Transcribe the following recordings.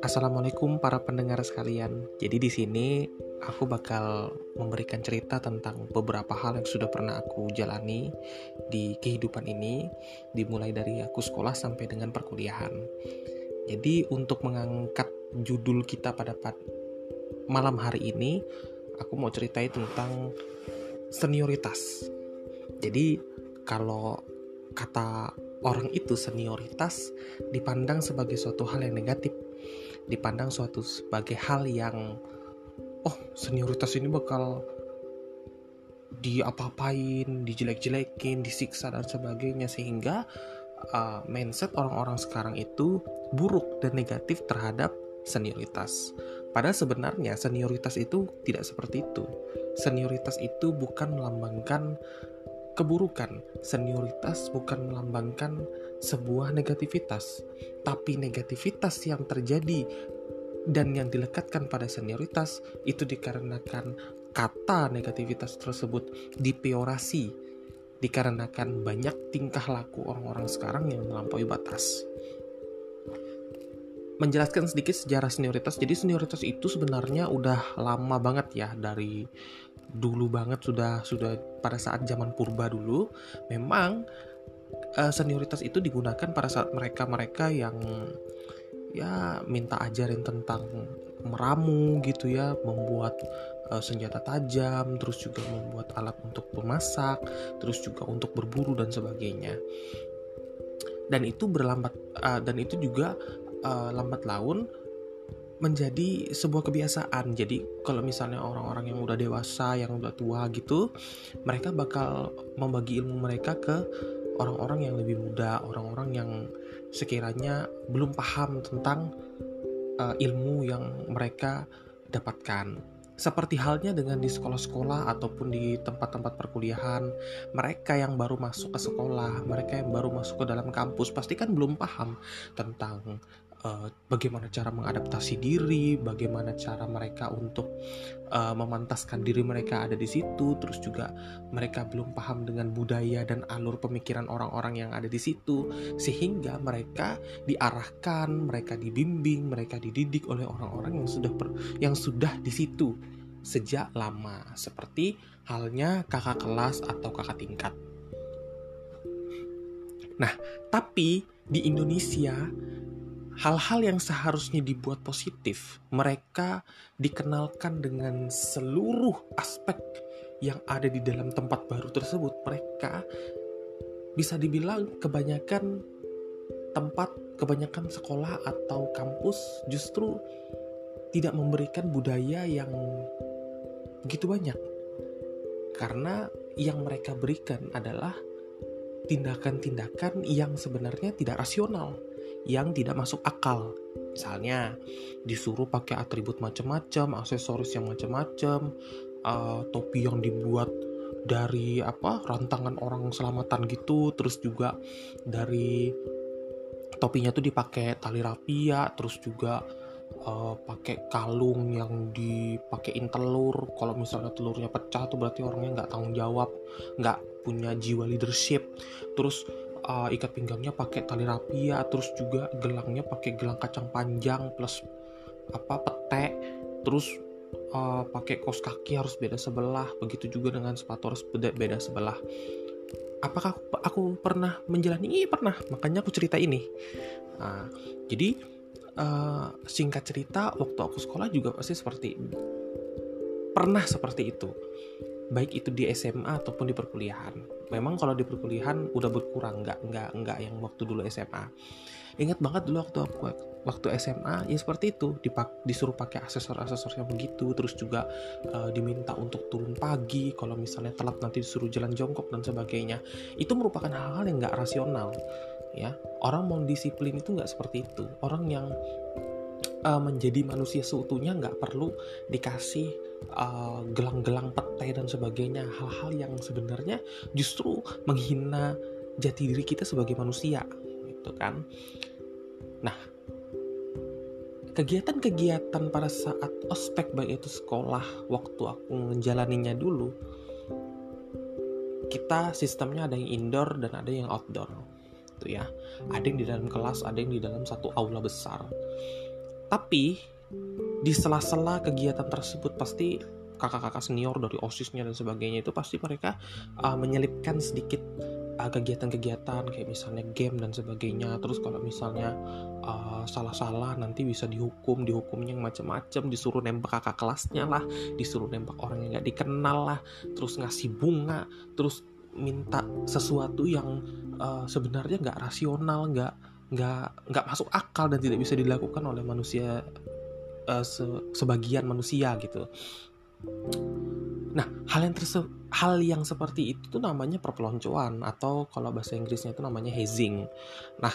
Assalamualaikum para pendengar sekalian. Jadi di sini aku bakal memberikan cerita tentang beberapa hal yang sudah pernah aku jalani di kehidupan ini, dimulai dari aku sekolah sampai dengan perkuliahan. Jadi untuk mengangkat judul kita pada malam hari ini, aku mau ceritain tentang senioritas. Jadi kalau kata orang itu senioritas dipandang sebagai suatu hal yang negatif dipandang suatu sebagai hal yang oh senioritas ini bakal diapa-apain, dijelek-jelekin, disiksa dan sebagainya sehingga uh, mindset orang-orang sekarang itu buruk dan negatif terhadap senioritas. Padahal sebenarnya senioritas itu tidak seperti itu. Senioritas itu bukan melambangkan keburukan. Senioritas bukan melambangkan sebuah negativitas, tapi negativitas yang terjadi dan yang dilekatkan pada senioritas itu dikarenakan kata negativitas tersebut dipeorasi dikarenakan banyak tingkah laku orang-orang sekarang yang melampaui batas. Menjelaskan sedikit sejarah senioritas, jadi senioritas itu sebenarnya udah lama banget ya dari dulu banget sudah sudah pada saat zaman purba dulu memang uh, senioritas itu digunakan pada saat mereka-mereka yang ya minta ajarin tentang meramu gitu ya, membuat uh, senjata tajam, terus juga membuat alat untuk memasak, terus juga untuk berburu dan sebagainya. Dan itu berlambat uh, dan itu juga uh, lambat laun menjadi sebuah kebiasaan. Jadi kalau misalnya orang-orang yang udah dewasa, yang udah tua gitu, mereka bakal membagi ilmu mereka ke orang-orang yang lebih muda, orang-orang yang sekiranya belum paham tentang uh, ilmu yang mereka dapatkan. Seperti halnya dengan di sekolah-sekolah ataupun di tempat-tempat perkuliahan, mereka yang baru masuk ke sekolah, mereka yang baru masuk ke dalam kampus pasti kan belum paham tentang uh, bagaimana cara mengadaptasi diri, bagaimana cara mereka untuk uh, memantaskan diri mereka ada di situ, terus juga mereka belum paham dengan budaya dan alur pemikiran orang-orang yang ada di situ, sehingga mereka diarahkan, mereka dibimbing, mereka dididik oleh orang-orang yang sudah per, yang sudah di situ sejak lama, seperti halnya kakak kelas atau kakak tingkat. Nah, tapi di Indonesia hal-hal yang seharusnya dibuat positif, mereka dikenalkan dengan seluruh aspek yang ada di dalam tempat baru tersebut. Mereka bisa dibilang kebanyakan tempat, kebanyakan sekolah atau kampus justru tidak memberikan budaya yang begitu banyak. Karena yang mereka berikan adalah tindakan-tindakan yang sebenarnya tidak rasional yang tidak masuk akal. Misalnya, disuruh pakai atribut macam-macam, aksesoris yang macam-macam, uh, topi yang dibuat dari apa rantangan orang selamatan gitu, terus juga dari topinya tuh dipakai tali rapia, terus juga uh, pakai kalung yang dipakein telur. Kalau misalnya telurnya pecah tuh berarti orangnya nggak tanggung jawab, nggak punya jiwa leadership. Terus uh, ikat pinggangnya pakai tali rapia terus juga gelangnya pakai gelang kacang panjang plus apa pete. Terus uh, pakai kos kaki harus beda sebelah begitu juga dengan sepatu harus beda, beda sebelah. Apakah aku, aku pernah menjalani? Iya pernah. Makanya aku cerita ini. Nah, jadi uh, singkat cerita waktu aku sekolah juga pasti seperti pernah seperti itu baik itu di SMA ataupun di perkuliahan. Memang kalau di perkuliahan udah berkurang, nggak nggak nggak yang waktu dulu SMA. Ingat banget dulu waktu aku waktu SMA ya seperti itu dipak, disuruh pakai akesor-akesor yang begitu, terus juga uh, diminta untuk turun pagi, kalau misalnya telat nanti disuruh jalan jongkok dan sebagainya. Itu merupakan hal-hal yang nggak rasional, ya. Orang mau disiplin itu nggak seperti itu. Orang yang uh, menjadi manusia seutuhnya nggak perlu dikasih uh, gelang-gelang petai dan sebagainya. Hal-hal yang sebenarnya justru menghina jati diri kita sebagai manusia gitu kan. Nah kegiatan-kegiatan pada saat ospek baik itu sekolah waktu aku menjalaninya dulu kita sistemnya ada yang indoor dan ada yang outdoor gitu ya. Ada yang di dalam kelas ada yang di dalam satu aula besar tapi di sela-sela kegiatan tersebut pasti kakak-kakak senior dari osisnya dan sebagainya itu pasti mereka uh, menyelipkan sedikit uh, kegiatan-kegiatan kayak misalnya game dan sebagainya. Terus kalau misalnya uh, salah-salah nanti bisa dihukum dihukumnya yang macam-macam disuruh nembak kakak kelasnya lah disuruh nembak orang yang nggak dikenal lah terus ngasih bunga terus minta sesuatu yang uh, sebenarnya nggak rasional nggak nggak nggak masuk akal dan tidak bisa dilakukan oleh manusia uh, se sebagian manusia gitu Nah, hal yang terse hal yang seperti itu tuh namanya perpeloncoan atau kalau bahasa Inggrisnya itu namanya hazing. Nah,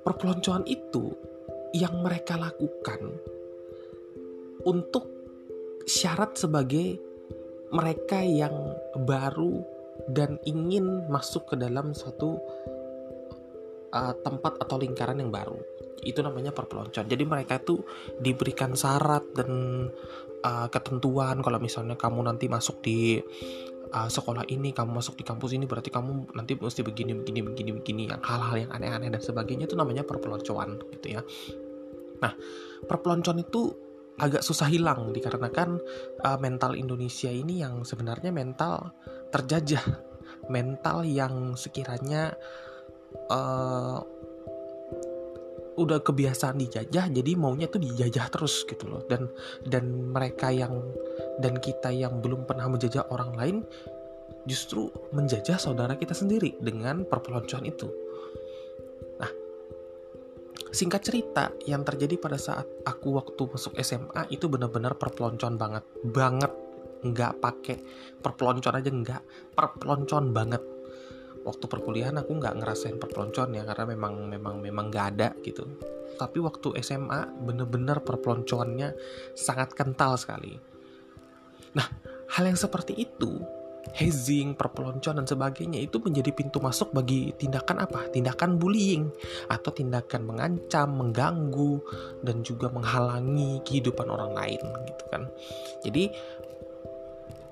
perpeloncoan itu yang mereka lakukan untuk syarat sebagai mereka yang baru dan ingin masuk ke dalam suatu uh, tempat atau lingkaran yang baru. Itu namanya perpeloncoan. Jadi mereka itu diberikan syarat dan uh, ketentuan kalau misalnya kamu nanti masuk di uh, sekolah ini kamu masuk di kampus ini berarti kamu nanti mesti begini begini begini begini yang hal-hal yang aneh-aneh dan sebagainya itu namanya perpeloncoan gitu ya. Nah perpeloncoan itu agak susah hilang dikarenakan uh, mental Indonesia ini yang sebenarnya mental terjajah mental yang sekiranya uh, udah kebiasaan dijajah jadi maunya tuh dijajah terus gitu loh. Dan dan mereka yang dan kita yang belum pernah menjajah orang lain justru menjajah saudara kita sendiri dengan perpeloncoan itu. Nah singkat cerita yang terjadi pada saat aku waktu masuk SMA itu benar-benar perpeloncoan banget banget. Nggak pakai perpeloncoan aja nggak. Perpeloncoan banget waktu perkuliahan aku nggak ngerasain perpeloncoan ya karena memang memang memang nggak ada gitu tapi waktu SMA bener-bener perpeloncoannya sangat kental sekali nah hal yang seperti itu hazing, perpeloncoan dan sebagainya itu menjadi pintu masuk bagi tindakan apa? Tindakan bullying atau tindakan mengancam, mengganggu dan juga menghalangi kehidupan orang lain gitu kan. Jadi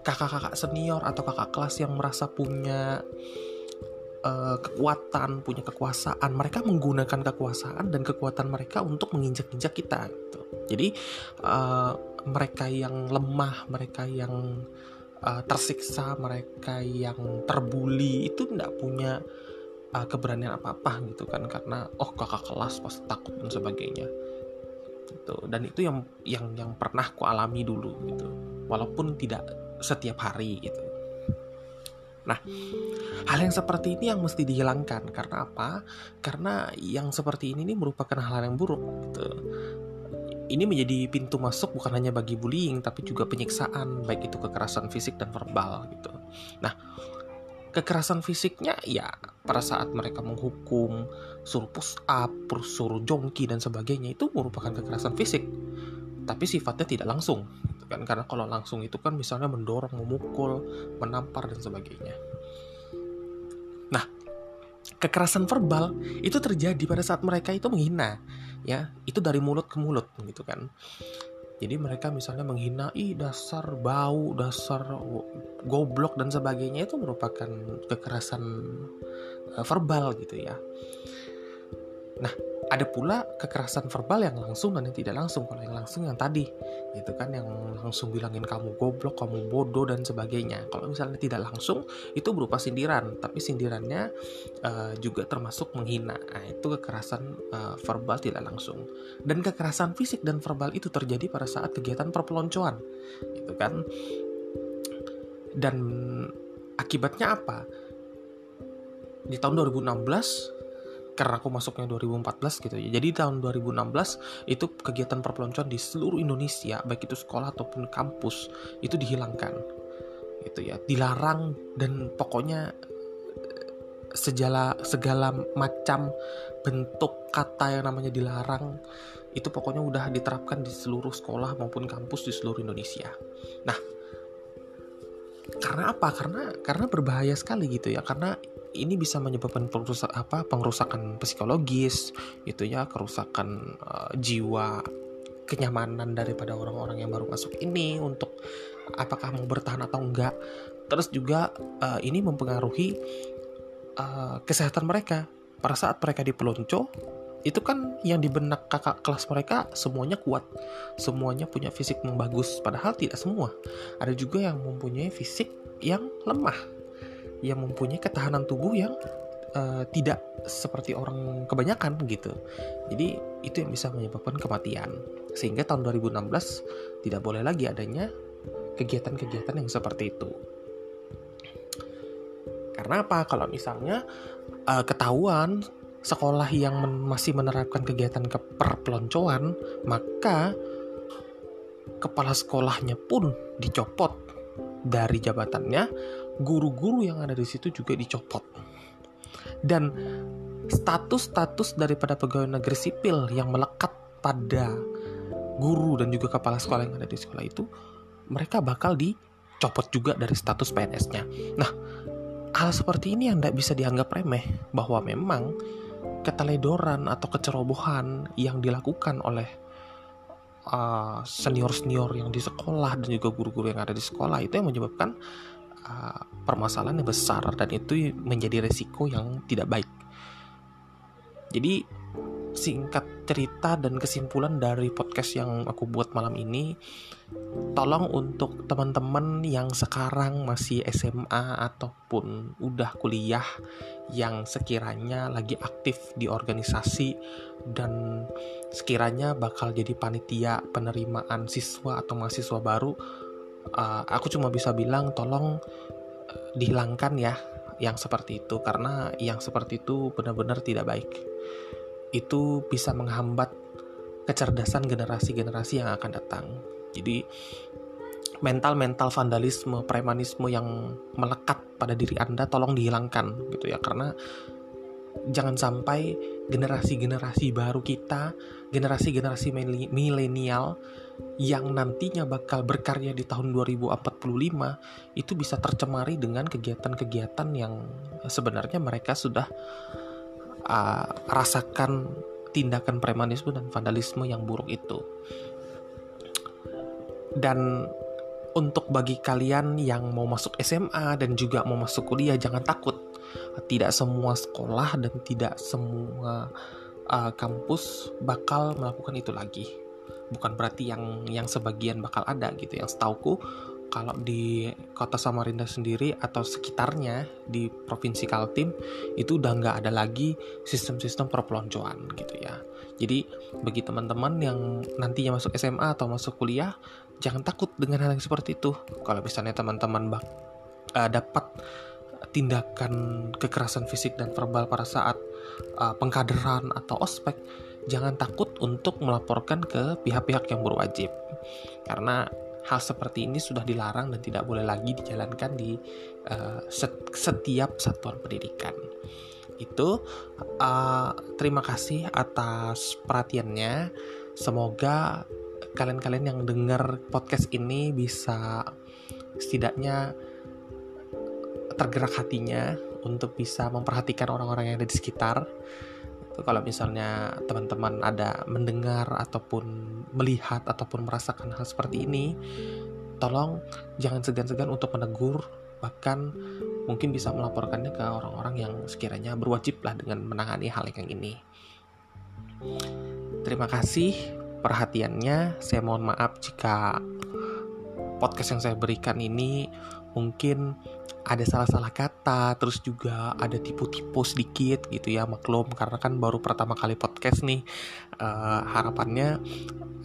kakak-kakak senior atau kakak kelas yang merasa punya uh, kekuatan, punya kekuasaan. Mereka menggunakan kekuasaan dan kekuatan mereka untuk menginjak-injak kita. Gitu. Jadi uh, mereka yang lemah, mereka yang uh, tersiksa, mereka yang terbuli itu tidak punya uh, keberanian apa-apa gitu kan karena oh kakak kelas pasti takut dan sebagainya. Gitu. Dan itu yang yang yang pernah ku alami dulu gitu. Walaupun tidak setiap hari gitu. Nah, hal yang seperti ini yang mesti dihilangkan karena apa? Karena yang seperti ini, ini merupakan hal, yang buruk. Gitu. Ini menjadi pintu masuk bukan hanya bagi bullying, tapi juga penyiksaan, baik itu kekerasan fisik dan verbal gitu. Nah, kekerasan fisiknya ya pada saat mereka menghukum, suruh push up, suruh jongki dan sebagainya itu merupakan kekerasan fisik. Tapi sifatnya tidak langsung kan. Karena kalau langsung itu kan misalnya mendorong memukul menampar dan sebagainya. Nah kekerasan verbal itu terjadi pada saat mereka itu menghina ya. Itu dari mulut ke mulut gitu kan. Jadi mereka misalnya menghina ih dasar bau dasar goblok dan sebagainya itu merupakan kekerasan eh, verbal gitu ya nah ada pula kekerasan verbal yang langsung dan yang tidak langsung. Kalau yang langsung yang tadi gitu kan yang langsung bilangin kamu goblok kamu bodoh dan sebagainya. Kalau misalnya tidak langsung itu berupa sindiran. Tapi sindirannya uh, juga termasuk menghina. Nah, itu kekerasan uh, verbal tidak langsung. Dan kekerasan fisik dan verbal itu terjadi pada saat kegiatan perpeloncoan gitu kan. Dan akibatnya apa? Di tahun 2016 karena aku masuknya 2014 gitu ya. Jadi tahun 2016 itu kegiatan perpeloncoan di seluruh Indonesia, baik itu sekolah ataupun kampus, itu dihilangkan. Gitu ya, dilarang dan pokoknya eh, segala segala macam bentuk kata yang namanya dilarang itu pokoknya udah diterapkan di seluruh sekolah maupun kampus di seluruh Indonesia. Nah, karena apa? Karena karena berbahaya sekali gitu ya. Karena ini bisa menyebabkan perusak apa pengrusakan psikologis gitu ya kerusakan uh, jiwa kenyamanan daripada orang-orang yang baru masuk ini untuk apakah mau bertahan atau enggak. Terus juga uh, ini mempengaruhi uh, kesehatan mereka. Pada saat mereka di pelonco itu kan yang di benak kakak kelas mereka semuanya kuat, semuanya punya fisik yang bagus, padahal tidak semua. Ada juga yang mempunyai fisik yang lemah, yang mempunyai ketahanan tubuh yang uh, tidak seperti orang kebanyakan gitu. Jadi itu yang bisa menyebabkan kematian. Sehingga tahun 2016 tidak boleh lagi adanya kegiatan-kegiatan yang seperti itu. Karena apa? Kalau misalnya uh, ketahuan sekolah yang men masih menerapkan kegiatan keperpeloncoan, maka kepala sekolahnya pun dicopot dari jabatannya, guru-guru yang ada di situ juga dicopot. Dan status-status daripada pegawai negeri sipil yang melekat pada guru dan juga kepala sekolah yang ada di sekolah itu, mereka bakal dicopot juga dari status PNS-nya. Nah, hal seperti ini yang tidak bisa dianggap remeh, bahwa memang keteledoran atau kecerobohan yang dilakukan oleh uh, senior-senior uh, yang di sekolah dan juga guru-guru yang ada di sekolah itu yang menyebabkan uh, permasalahan yang besar dan itu menjadi resiko yang tidak baik. Jadi singkat cerita dan kesimpulan dari podcast yang aku buat malam ini tolong untuk teman-teman yang sekarang masih SMA ataupun udah kuliah yang sekiranya lagi aktif di organisasi dan sekiranya bakal jadi panitia penerimaan siswa atau mahasiswa baru uh, aku cuma bisa bilang tolong uh, dihilangkan ya yang seperti itu karena yang seperti itu benar-benar tidak baik itu bisa menghambat kecerdasan generasi-generasi yang akan datang. Jadi mental-mental vandalisme, premanisme yang melekat pada diri Anda tolong dihilangkan gitu ya karena jangan sampai generasi-generasi baru kita, generasi-generasi milenial yang nantinya bakal berkarya di tahun 2045 itu bisa tercemari dengan kegiatan-kegiatan yang sebenarnya mereka sudah uh, rasakan tindakan premanisme dan vandalisme yang buruk itu. Dan untuk bagi kalian yang mau masuk SMA dan juga mau masuk kuliah jangan takut. Tidak semua sekolah dan tidak semua uh, kampus bakal melakukan itu lagi. Bukan berarti yang yang sebagian bakal ada gitu. Yang setauku kalau di kota Samarinda sendiri atau sekitarnya di provinsi Kaltim itu udah nggak ada lagi sistem-sistem perpeloncoan gitu ya. Jadi bagi teman-teman yang nantinya masuk SMA atau masuk kuliah, jangan takut dengan hal yang seperti itu. Kalau misalnya teman-teman bak uh, dapat tindakan kekerasan fisik dan verbal pada saat uh, pengkaderan atau ospek, jangan takut untuk melaporkan ke pihak-pihak yang berwajib. Karena hal seperti ini sudah dilarang dan tidak boleh lagi dijalankan di uh, setiap satuan pendidikan. Itu uh, terima kasih atas perhatiannya. Semoga kalian-kalian yang dengar podcast ini bisa setidaknya tergerak hatinya untuk bisa memperhatikan orang-orang yang ada di sekitar. Kalau misalnya teman-teman ada mendengar ataupun melihat ataupun merasakan hal seperti ini tolong jangan segan-segan untuk menegur bahkan mungkin bisa melaporkannya ke orang-orang yang sekiranya berwajib lah dengan menangani hal yang ini. Terima kasih perhatiannya. Saya mohon maaf jika podcast yang saya berikan ini mungkin ada salah-salah kata, terus juga ada tipu-tipu sedikit gitu ya maklum. Karena kan baru pertama kali podcast nih uh, harapannya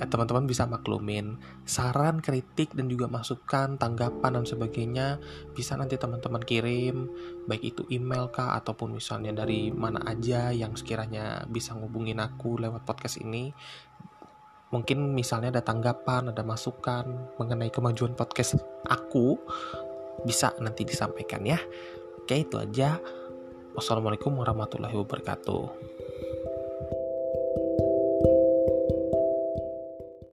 eh, teman-teman bisa maklumin. Saran, kritik dan juga masukan, tanggapan dan sebagainya bisa nanti teman-teman kirim. Baik itu email kah ataupun misalnya dari mana aja yang sekiranya bisa ngubungin aku lewat podcast ini. Mungkin misalnya ada tanggapan, ada masukan mengenai kemajuan podcast aku bisa nanti disampaikan ya. Oke, itu aja. Wassalamualaikum warahmatullahi wabarakatuh.